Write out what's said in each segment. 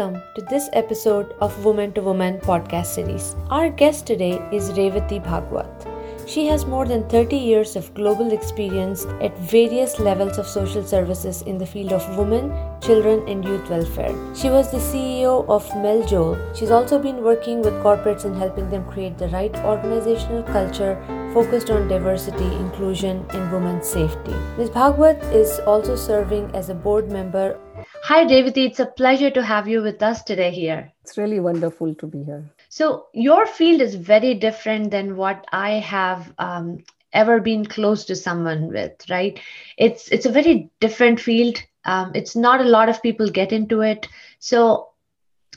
Welcome to this episode of Woman to Woman podcast series. Our guest today is Rewati Bhagwat. She has more than 30 years of global experience at various levels of social services in the field of women, children, and youth welfare. She was the CEO of MelJol. She's also been working with corporates and helping them create the right organizational culture focused on diversity, inclusion, and women's safety. Ms. Bhagwat is also serving as a board member. Hi, Rewati. It's a pleasure to have you with us today here. It's really wonderful to be here. So your field is very different than what I have um, ever been close to someone with, right? It's it's a very different field. Um, it's not a lot of people get into it. So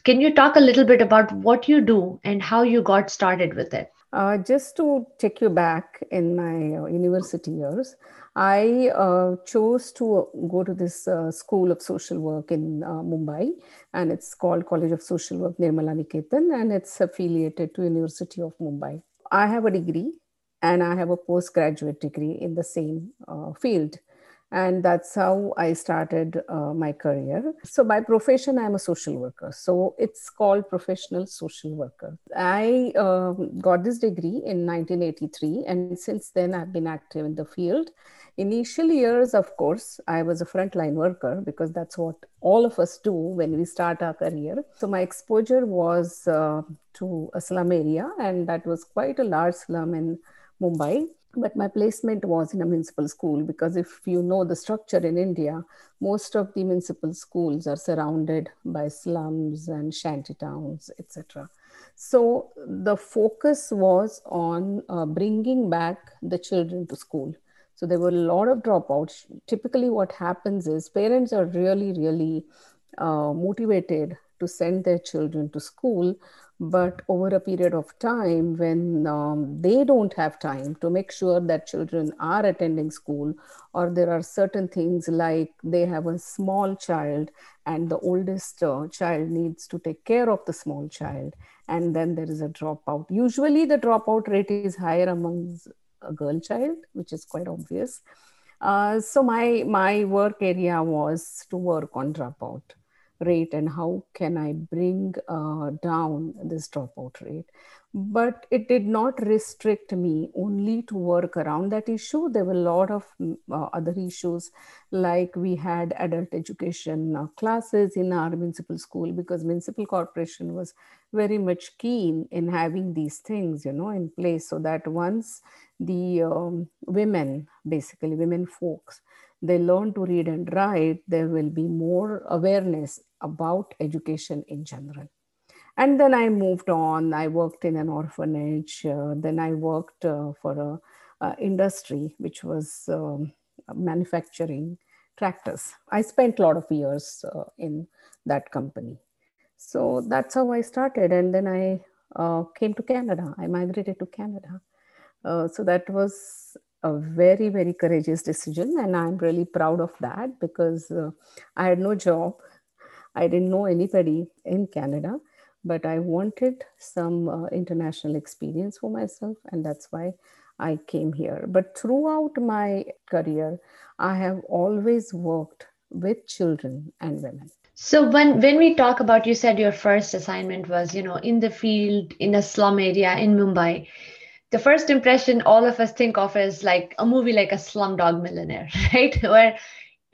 can you talk a little bit about what you do and how you got started with it? Uh, just to take you back in my uh, university years, I uh, chose to go to this uh, School of Social Work in uh, Mumbai, and it's called College of Social Work Nirmala Niketan, and it's affiliated to University of Mumbai. I have a degree, and I have a postgraduate degree in the same uh, field and that's how i started uh, my career. So by profession i'm a social worker. So it's called professional social worker. I uh, got this degree in 1983 and since then i've been active in the field. Initial years of course i was a frontline worker because that's what all of us do when we start our career. So my exposure was uh, to a slum area. And that was quite a large slum in mumbai but my placement was in a municipal school because if you know the structure in india most of the municipal schools are surrounded by slums and shanty towns etc so the focus was on uh, bringing back the children to school. So there were a lot of dropouts. Typically what happens is parents are really really uh, motivated to send their children to school but over a period of time when um, they don't have time to make sure that children are attending school or there are certain things like they have a small child and the oldest uh, child needs to take care of the small child and then there is a dropout. Usually the dropout rate is higher among a girl child which is quite obvious. Uh, so my my work area was to work on dropout rate and how can I bring uh, down this dropout rate. But it did not restrict me only to work around that issue. There were a lot of uh, other issues, like we had adult education uh, classes in our municipal school because municipal corporation was very much keen in having these things, you know, in place so that once the um, women, basically women folks, they learn to read and write, there will be more awareness about education in general. And then I moved on. I worked in an orphanage. Uh, then I worked uh, for a, a, industry which was um, manufacturing tractors. I spent a lot of years uh, in that company. So that's how I started. And then I uh, came to Canada. I migrated to Canada. Uh, so that was a very very courageous decision and i'm really proud of that because uh, i had no job i didn't know anybody in canada but i wanted some uh, international experience for myself and that's why i came here. But throughout my career i have always worked with children and women. So when when we talk about you said your first assignment was you know in the field in a slum area in mumbai the first impression all of us think of is like a movie like a slumdog millionaire right? Where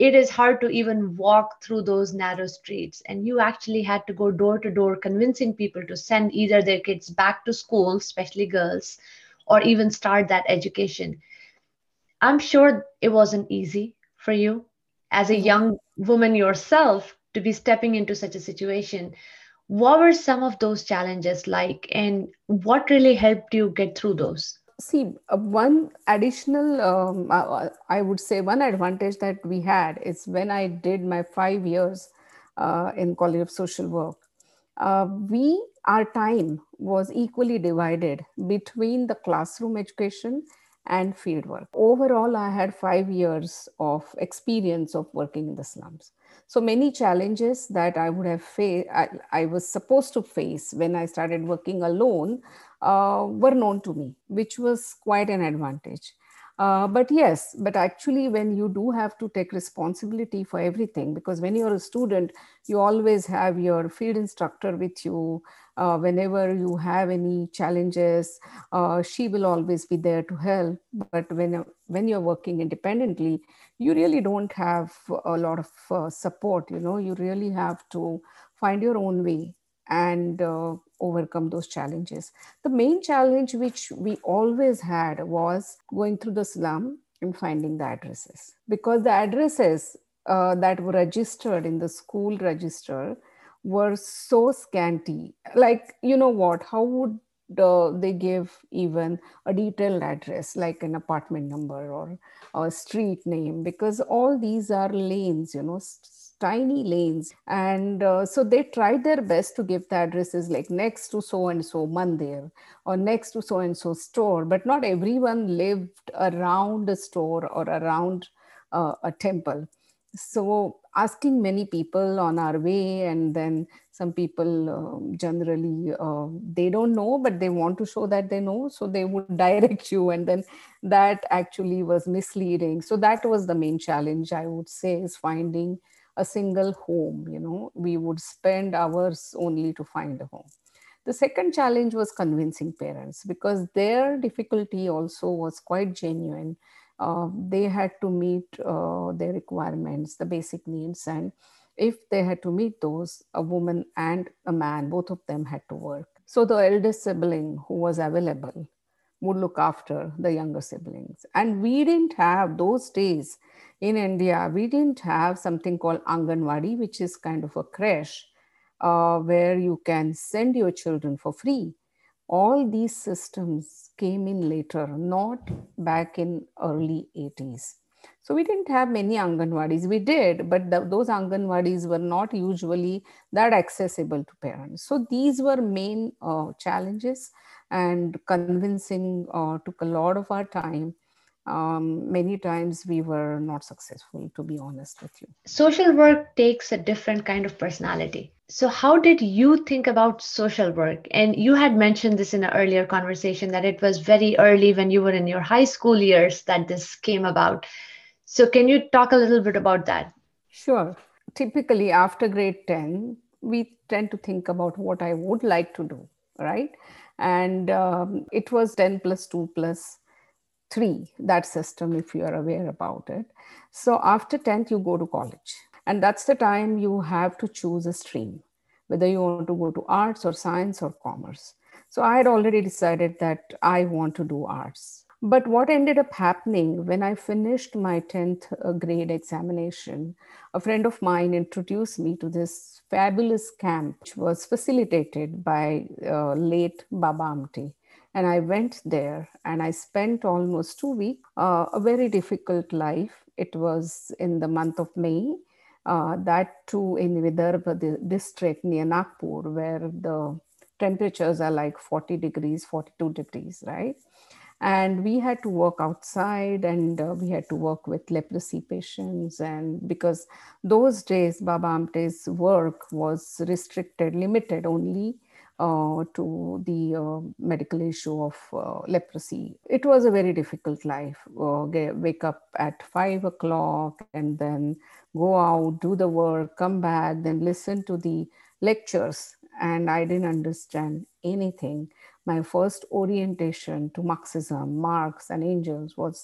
it is hard to even walk through those narrow streets. And you actually had to go door to door convincing people to send either their kids back to school especially girls or even start that education. I'm sure it wasn't easy for you as a mm-hmm. young woman yourself to be stepping into such a situation. What were some of those challenges like and what really helped you get through those see uh, one additional um, uh, i would say one advantage that we had is when i did my five years uh, in college of social work uh, we our time was equally divided between the classroom education and fieldwork overall i had five years of experience of working in the slums. So many challenges that I would have faced, I, I, was supposed to face when I started working alone uh, were known to me, which was quite an advantage. Uh, but yes, but actually, when you do have to take responsibility for everything, because when you're a student, you always have your field instructor with you. Uh, whenever you have any challenges, uh, she will always be there to help. But when when you're working independently, you really don't have a lot of uh, support. You know, you really have to find your own way and uh, overcome those challenges. The main challenge which we always had was going through the slum and finding the addresses because the addresses uh, that were registered in the school register were so scanty. Like, you know what, how would uh, they give even a detailed address like an apartment number or a street name because all these are lanes you know tiny lanes. And uh, so they tried their best to give the addresses like next to so and so mandir or next to so and so store, but not everyone lived around a store or around uh, a temple. So asking many people on our way, and then some people uh, generally uh, they don't know, but they want to show that they know, so they would direct you, and then that actually was misleading. So that was the main challenge I would say is finding a single home you know we would spend hours only to find a home. The second challenge was convincing parents because their difficulty also was quite genuine. Uh, they had to meet uh, their requirements the basic needs and if they had to meet those a woman and a man both of them had to work. So the eldest sibling who was available would look after the younger siblings and we didn't have those days in India, we didn't have something called Anganwadi, which is kind of a creche uh, where you can send your children for free. All these systems came in later, not back in early 80s. So we didn't have many Anganwadis. We did, but the, those Anganwadis were not usually that accessible to parents. So these were main uh, challenges and convincing uh, took a lot of our time um, many times we were not successful, to be honest with you. Social work takes a different kind of personality. So, how did you think about social work? And you had mentioned this in an earlier conversation that it was very early when you were in your high school years that this came about. So, can you talk a little bit about that? Sure. Typically, after grade 10, we tend to think about what I would like to do, right? And um, it was 10 plus 2 plus three, that system, if you are aware about it. So after 10th, you go to college. And that's the time you have to choose a stream, whether you want to go to arts or science or commerce. So I had already decided that I want to do arts. But what ended up happening when I finished my 10th uh, grade examination, a friend of mine introduced me to this fabulous camp, which was facilitated by uh, late Baba. And I went there and I spent almost two weeks, uh, a very difficult life. It was in the month of May, uh, that too in Vidarbha district near Nagpur, where the temperatures are like 40 degrees, 42 degrees, right? And we had to work outside and uh, we had to work with leprosy patients. And because those days, Baba Amte's work was restricted, limited only uh, to the uh, medical issue of uh, leprosy. It was a very difficult life. Uh, wake up at five o'clock and then go out, do the work, come back, then listen to the lectures. And I didn't understand anything. My first orientation to Marxism, Marx, and Engels was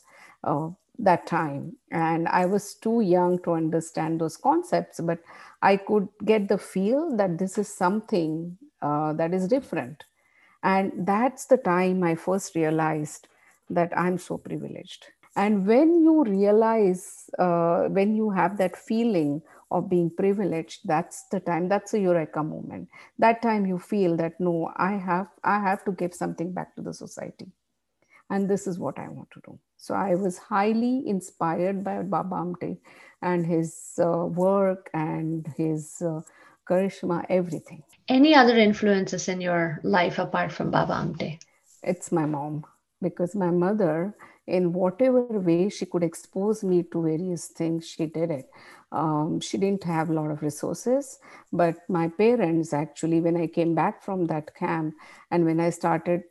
uh, that time. And I was too young to understand those concepts, but I could get the feel that this is something uh, that is different. And that's the time I first realized that I'm so privileged. And when you realize, uh, when you have that feeling of being privileged, that's the time, that's a eureka moment. That time you feel that no, I have, I have to give something back to the society. And this is what I want to do. So I was highly inspired by Baba Amte and his uh, work and his uh, charisma, everything. Any other influences in your life apart from Baba Amte? It's my mom because my mother, in whatever way she could expose me to various things, she did it. Um, she didn't have a lot of resources, but my parents actually, when I came back from that camp and when I started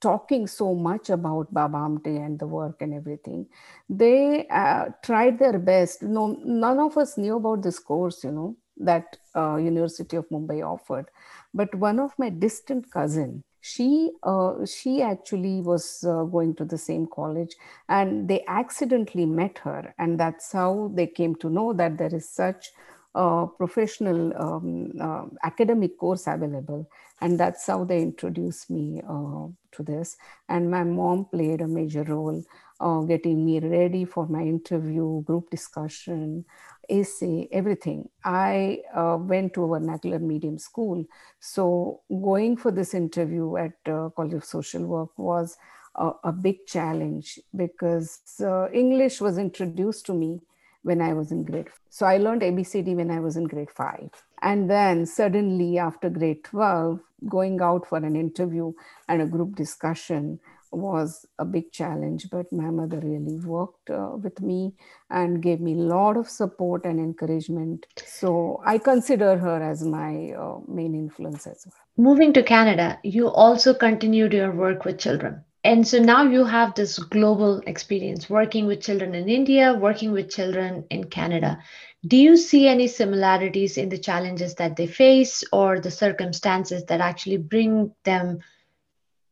talking so much about Baba and the work and everything. They uh, tried their best. No, none of us knew about this course, you know, that uh, University of Mumbai offered. But one of my distant cousin, she uh, she actually was uh, going to the same college and they accidentally met her and that's how they came to know that there is such a professional um, uh, academic course available and that's how they introduced me uh, to this. And my mom played a major role uh, getting me ready for my interview group discussion essay everything i uh, went to a vernacular medium school so going for this interview at uh, college of social work was a, a big challenge because uh, english was introduced to me when I was in grade. So I learned ABCD when I was in grade five. And then suddenly after grade 12, going out for an interview and a group discussion was a big challenge. But my mother really worked uh, with me and gave me a lot of support and encouragement. So I consider her as my uh, main influence as well. Moving to Canada, you also continued your work with children and so now you have this global experience working with children in India, working with children in Canada. Do you see any similarities in the challenges that they face or the circumstances that actually bring them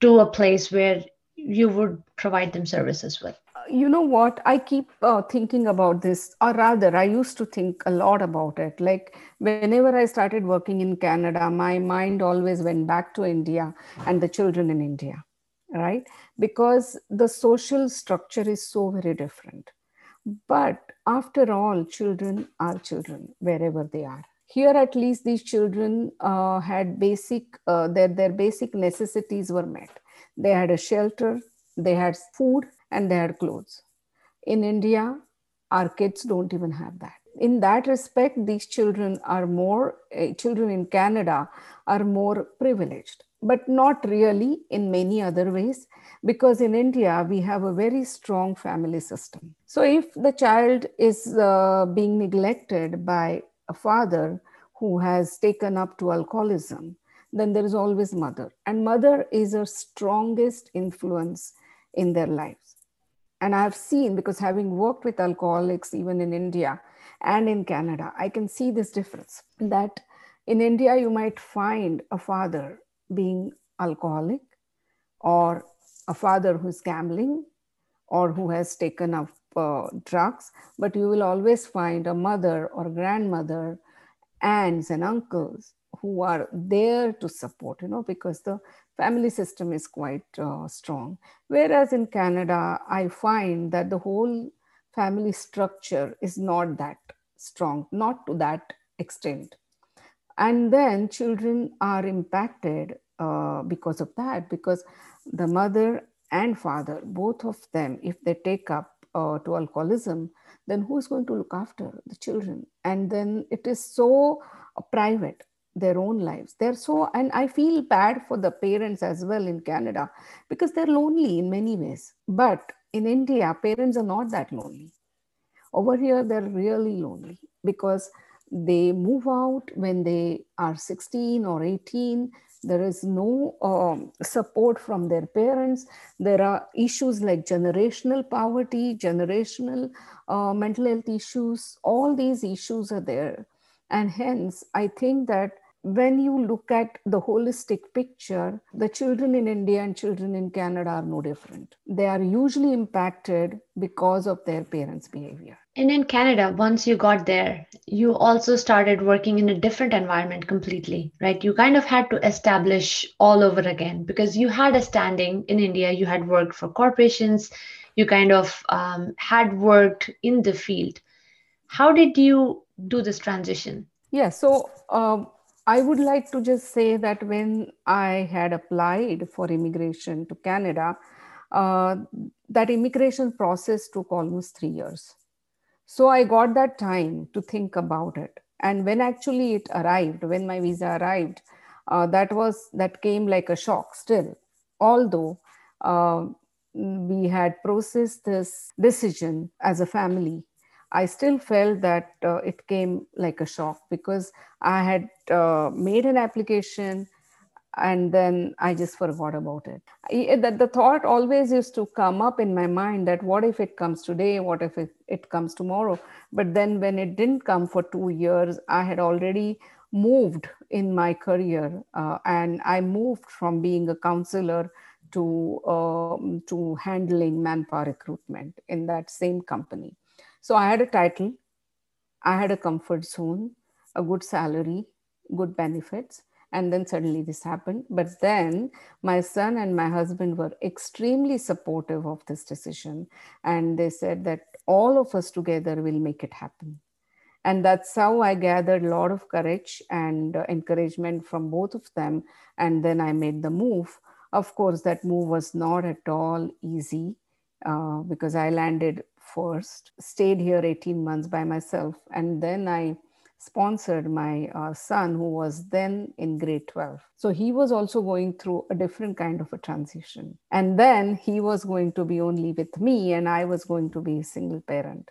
to a place where you would provide them services with? You know what? I keep uh, thinking about this, or rather, I used to think a lot about it. Like, whenever I started working in Canada, my mind always went back to India and the children in India right? Because the social structure is so very different. But after all, children are children wherever they are. Here, at least, these children uh, had basic, uh, their, their basic necessities were met. They had a shelter, they had food, and they had clothes. In India, our kids don't even have that. In that respect, these children are more, uh, children in Canada are more privileged but not really in many other ways because in India we have a very strong family system. So if the child is uh, being neglected by a father who has taken up to alcoholism, then there is always mother. And mother is a strongest influence in their lives. And I've seen, because having worked with alcoholics even in India and in Canada, I can see this difference that in India, you might find a father being alcoholic or a father who's gambling or who has taken up uh, drugs, but you will always find a mother or grandmother, aunts and uncles who are there to support, you know, because the family system is quite uh, strong. Whereas in Canada, I find that the whole family structure is not that strong, not to that extent. And then children are impacted uh, because of that, because the mother and father, both of them, if they take up uh, to alcoholism, then who's going to look after the children? And then it is so private, their own lives. They're so, and I feel bad for the parents as well in Canada because they're lonely in many ways. But in India, parents are not that lonely. Over here, they're really lonely because they move out when they are 16 or 18 there is no um, support from their parents there are issues like generational poverty generational uh, mental health issues all these issues are there and hence i think that when you look at the holistic picture, the children in India and children in Canada are no different. They are usually impacted because of their parents' behavior. And in Canada, once you got there, you also started working in a different environment completely, right? You kind of had to establish all over again because you had a standing in India, you had worked for corporations, you kind of um, had worked in the field. How did you do this transition? Yeah, so um, I would like to just say that when I had applied for immigration to Canada, uh, that immigration process took almost three years. So I got that time to think about it. And when actually it arrived, when my visa arrived, uh, that was that came like a shock still. Although uh, we had processed this decision as a family I still felt that uh, it came like a shock because I had uh, made an application and then I just forgot about it. That the thought always used to come up in my mind that what if it comes today? What if it, it comes tomorrow? But then when it didn't come for two years, I had already moved in my career uh, and I moved from being a counselor to, um, to handling manpower recruitment in that same company. So I had a title, I had a comfort zone, a good salary, good benefits and then suddenly this happened. But then my son and my husband were extremely supportive of this decision and they said that all of us together will make it happen. And that's how i gathered a lot of courage and uh, encouragement from both of them and then i made the move. Of course that move was not at all easy uh, because i landed first stayed here 18 months by myself and then i sponsored my uh, son who was then in grade 12 so he was also going through a different kind of a transition. And then he was going to be only with me and i was going to be a single parent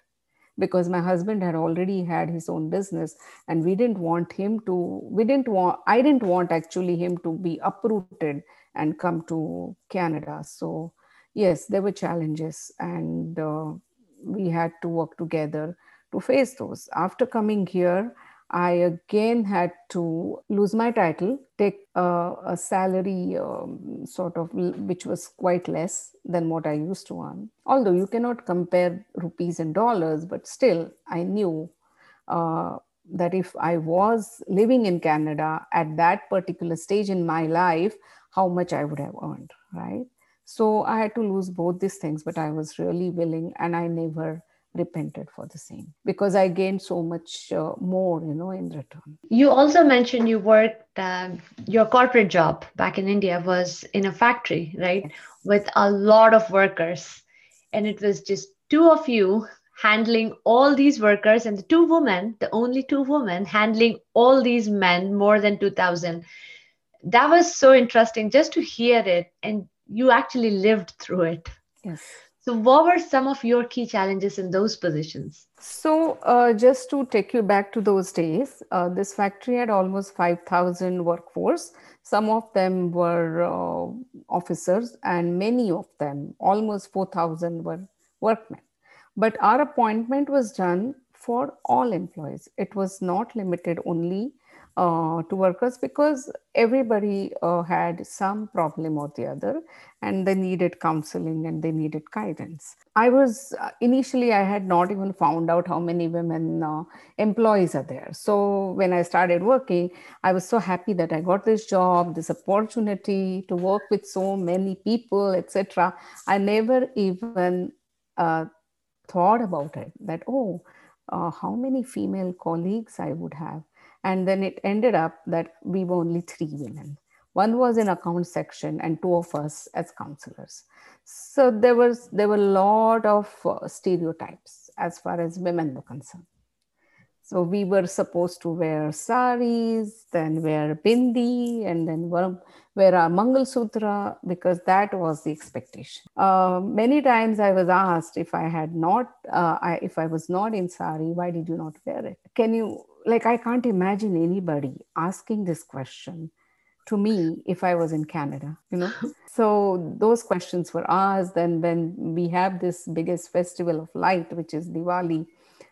because my husband had already had his own business and we didn't want him to we didn't want i didn't want actually him to be uprooted and come to canada. So yes there were challenges and uh, we had to work together to face those. After coming here, I again had to lose my title, take a, a salary um, sort of, which was quite less than what I used to earn. Although you cannot compare rupees and dollars, but still, I knew uh, that if I was living in Canada at that particular stage in my life, how much I would have earned, right? So I had to lose both these things, but I was really willing and I never repented for the same because I gained so much uh, more, you know, in return. You also mentioned you worked, uh, your corporate job back in India was in a factory, right? Yes. With a lot of workers. And it was just two of you handling all these workers and the two women, the only two women handling all these men, more than 2000. That was so interesting just to hear it. And you actually lived through it. Yes. So, what were some of your key challenges in those positions? So, uh, just to take you back to those days, uh, this factory had almost 5,000 workforce. Some of them were uh, officers, and many of them, almost 4,000, were workmen. But our appointment was done for all employees. It was not limited only uh, to workers because everybody uh, had some problem or the other and they needed counseling and they needed guidance. I was uh, initially i had not even found out how many women uh, employees are there. So when i started working i was so happy that i got this job this opportunity to work with so many people etc i never even uh, thought about it that oh uh, how many female colleagues i would have and then it ended up that we were only three women. One was in account section and two of us as counselors. So there was there were a lot of uh, stereotypes as far as women were concerned. So we were supposed to wear saris, then wear bindi, and then wear, wear our Mangal Sutra because that was the expectation. Uh, many times I was asked if I had not, uh, I, if I was not in sari, why did you not wear it? Can you like i can't imagine anybody asking this question to me if i was in canada you know? So those questions were asked and when we have this biggest festival of light which is diwali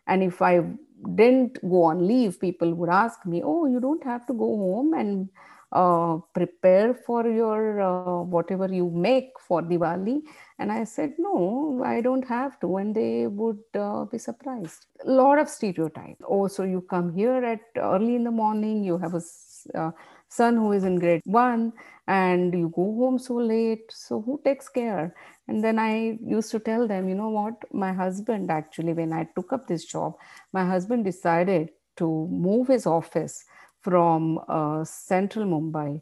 and if i didn't go on leave people would ask me oh you don't have to go home and uh, prepare for your uh, whatever you make for Diwali. And I said, no, I don't have to. And they would uh, be surprised. A lot of stereotype. Oh, so you come here at early in the morning, you have a uh, son who is in grade one, and you go home so late. So who takes care? And then I used to tell them, you know what, my husband actually, when I took up this job, my husband decided to move his office from uh, central Mumbai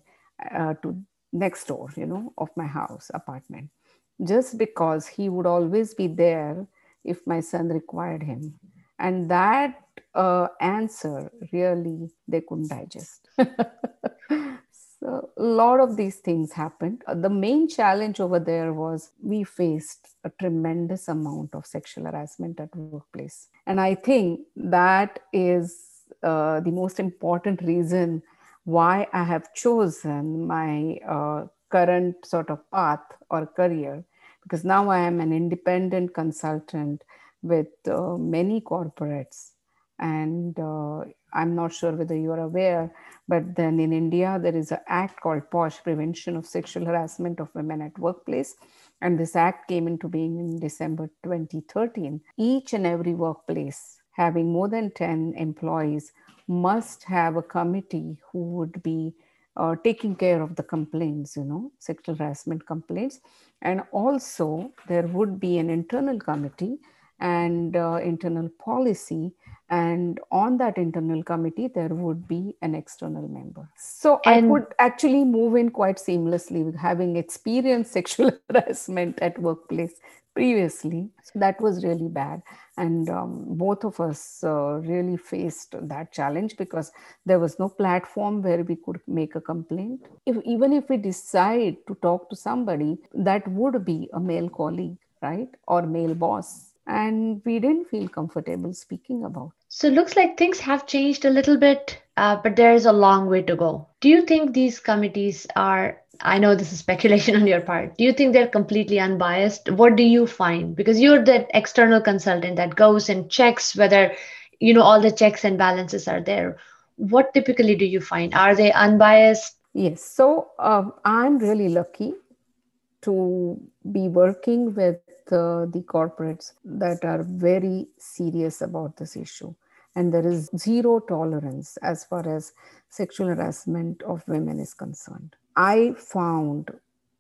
uh, to next door, you know, of my house apartment, just because he would always be there if my son required him. And that uh, answer really they couldn't digest. so a lot of these things happened. Uh, the main challenge over there was we faced a tremendous amount of sexual harassment at workplace. And I think that is uh, the most important reason why I have chosen my uh, current sort of path or career, because now I am an independent consultant with uh, many corporates. And uh, I'm not sure whether you're aware, but then in India, there is an act called POSH, Prevention of Sexual Harassment of Women at Workplace. And this act came into being in December 2013. Each and every workplace having more than 10 employees must have a committee who would be uh, taking care of the complaints, you know, sexual harassment complaints. And also, there would be an internal committee and uh, internal policy. And on that internal committee, there would be an external member. So and I could actually move in quite seamlessly with having experienced sexual harassment at workplace previously. So that was really bad. And um, both of us uh, really faced that challenge because there was no platform where we could make a complaint. If, even if we decide to talk to somebody, that would be a male colleague, right? Or male boss. And we didn't feel comfortable speaking about. So it looks like things have changed a little bit, uh, but there is a long way to go. Do you think these committees are I know this is speculation on your part. Do you think they're completely unbiased? What do you find? Because you're the external consultant that goes and checks whether you know all the checks and balances are there. What typically do you find? Are they unbiased? Yes. So um, I'm really lucky to be working with uh, the corporates that are very serious about this issue. And there is zero tolerance as far as sexual harassment of women is concerned. I found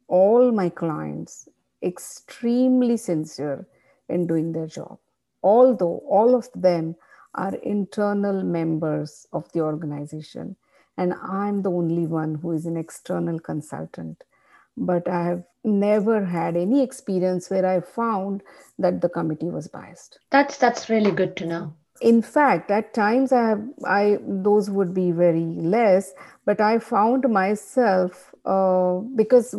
all my clients extremely sincere in doing their job, although all of them are internal members of the organization. And I'm the only one who is an external consultant. But I have never had any experience where I found that the committee was biased. That's that's really good to know in fact at times i have i those would be very less but i found myself uh, because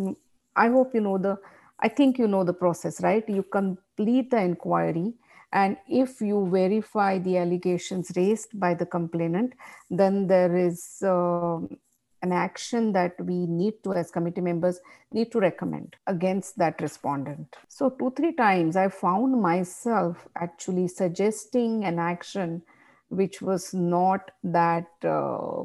i hope you know the i think you know the process right? You complete the inquiry and if you verify the allegations raised by the complainant then there is uh, an action that we need to as committee members need to recommend against that respondent. So two three times i found myself actually suggesting an action which was not that uh,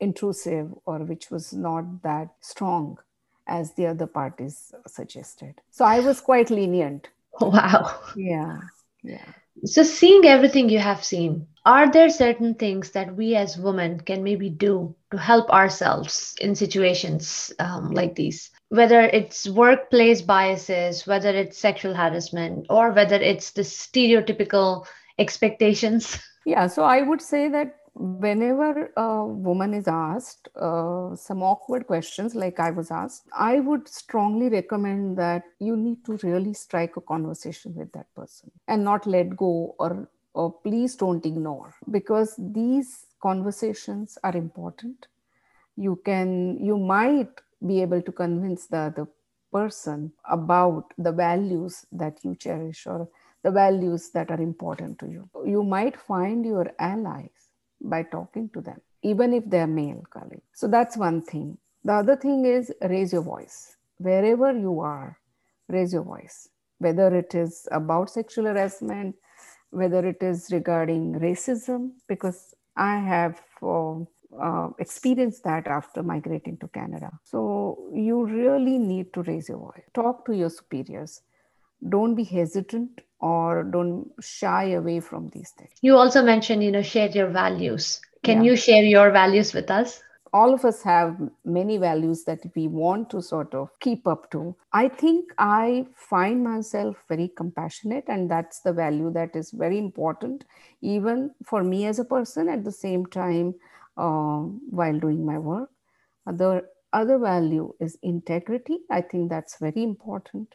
intrusive or which was not that strong as the other parties suggested. So i was quite lenient. Wow. Yeah yeah so seeing everything you have seen are there certain things that we as women can maybe do to help ourselves in situations um, like these? Whether it's workplace biases whether it's sexual harassment or whether it's the stereotypical expectations? Yeah so i would say that whenever a woman is asked uh, some awkward questions like i was asked i would strongly recommend that you need to really strike a conversation with that person and not let go or or please don't ignore because these conversations are important. You can you might be able to convince the other person about the values that you cherish or the values that are important to you. You might find your allies by talking to them even if they're male colleagues. So that's one thing. The other thing is raise your voice. Wherever you are raise your voice. Whether it is about sexual harassment whether it is regarding racism, because I have uh, uh, experienced that after migrating to Canada. So you really need to raise your voice, talk to your superiors. Don't be hesitant or don't shy away from these things. You also mentioned, you know, share your values. Can yeah. you share your values with us? all of us have many values that we want to sort of keep up to. I think I find myself very compassionate, and that's the value that is very important, even for me as a person at the same time uh, while doing my work. The other value is integrity. I think that's very important.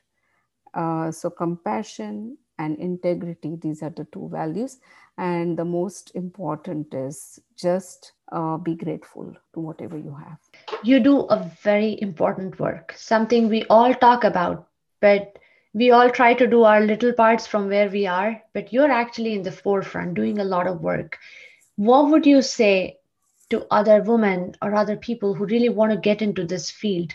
Uh, so, compassion and integrity, these are the two values. And the most important is just uh, be grateful to whatever you have. You do a very important work, something we all talk about, but we all try to do our little parts from where we are, but you're actually in the forefront doing a lot of work. What would you say to other women or other people who really want to get into this field,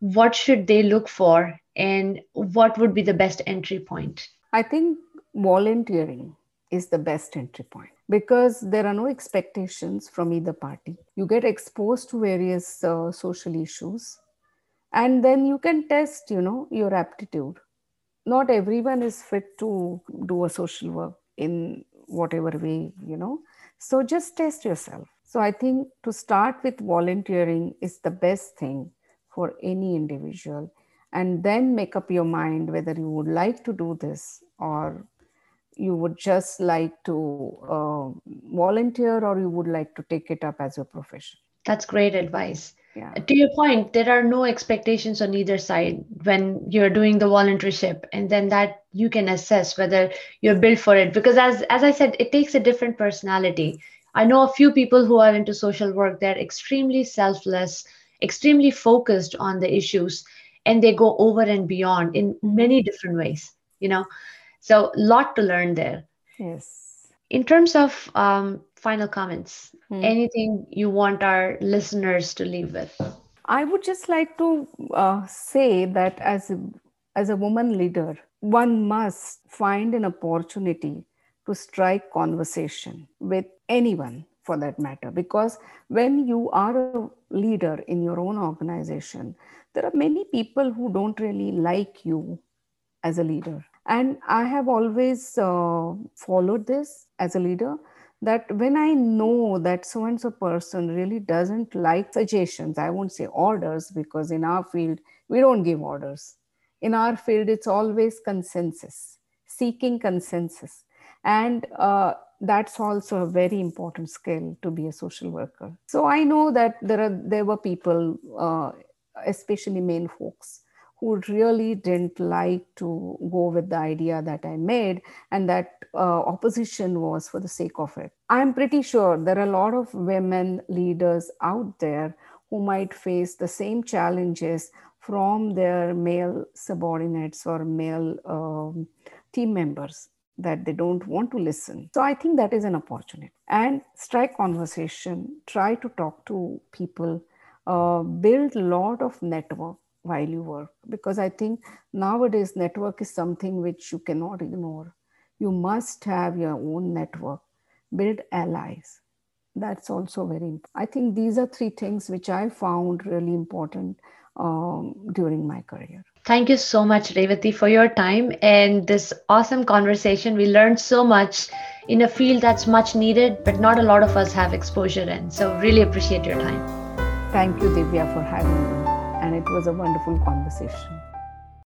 what should they look for and what would be the best entry point? I think volunteering is the best entry point because there are no expectations from either party. You get exposed to various uh, social issues and then you can test, you know, your aptitude. Not everyone is fit to do a social work in whatever way, you know. So just test yourself. So I think to start with volunteering is the best thing for any individual and then make up your mind whether you would like to do this or you would just like to uh, volunteer or you would like to take it up as your profession. That's great advice. Yeah. to your point there are no expectations on either side when you're doing the volunteership and then that you can assess whether you're built for it. Because as as i said it takes a different personality. I know a few people who are into social work they're extremely selfless extremely focused on the issues and they go over and beyond in many different ways you know? So a lot to learn there. Yes. In terms of um, final comments hmm. anything you want our listeners to leave with? I would just like to uh, say that as a, as a woman leader one must find an opportunity to strike conversation with anyone for that matter. Because when you are a leader in your own organization there are many people who don't really like you as a leader. And i have always uh, followed this as a leader that when i know that so and so person really doesn't like suggestions i won't say orders because in our field we don't give orders. In our field it's always consensus seeking consensus. And uh, that's also a very important skill to be a social worker so i know that there are there were people uh, especially men folks who really didn't like to go with the idea that I made, and that uh, opposition was for the sake of it. I'm pretty sure there are a lot of women leaders out there who might face the same challenges from their male subordinates or male um, team members that they don't want to listen. So I think that is an opportunity. And strike conversation, try to talk to people, uh, build a lot of network while you work because i think nowadays network is something which you cannot ignore you must have your own network build allies that's also very important i think these are three things which i found really important um, during my career Thank you so much, Rewati, for your time and this awesome conversation. We learned so much in a field that's much needed, but not a lot of us have exposure in. So, really appreciate your time. Thank you, Divya, for having me. And it was a wonderful conversation.